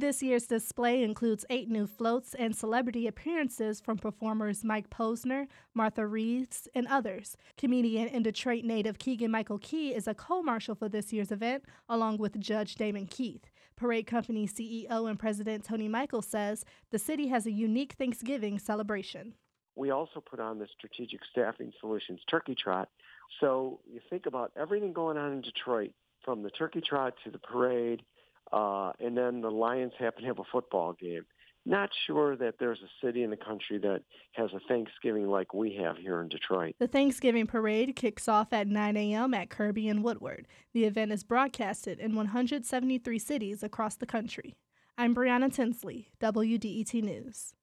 This year's display includes eight new floats and celebrity appearances from performers Mike Posner, Martha Reeves, and others. Comedian and Detroit native Keegan Michael Key is a co marshal for this year's event, along with Judge Damon Keith. Parade Company CEO and President Tony Michael says the city has a unique Thanksgiving celebration. We also put on the Strategic Staffing Solutions Turkey Trot. So you think about everything going on in Detroit, from the Turkey Trot to the parade, and then the Lions happen to have a football game. Not sure that there's a city in the country that has a Thanksgiving like we have here in Detroit. The Thanksgiving parade kicks off at 9 a.m. at Kirby and Woodward. The event is broadcasted in 173 cities across the country. I'm Brianna Tinsley, WDET News.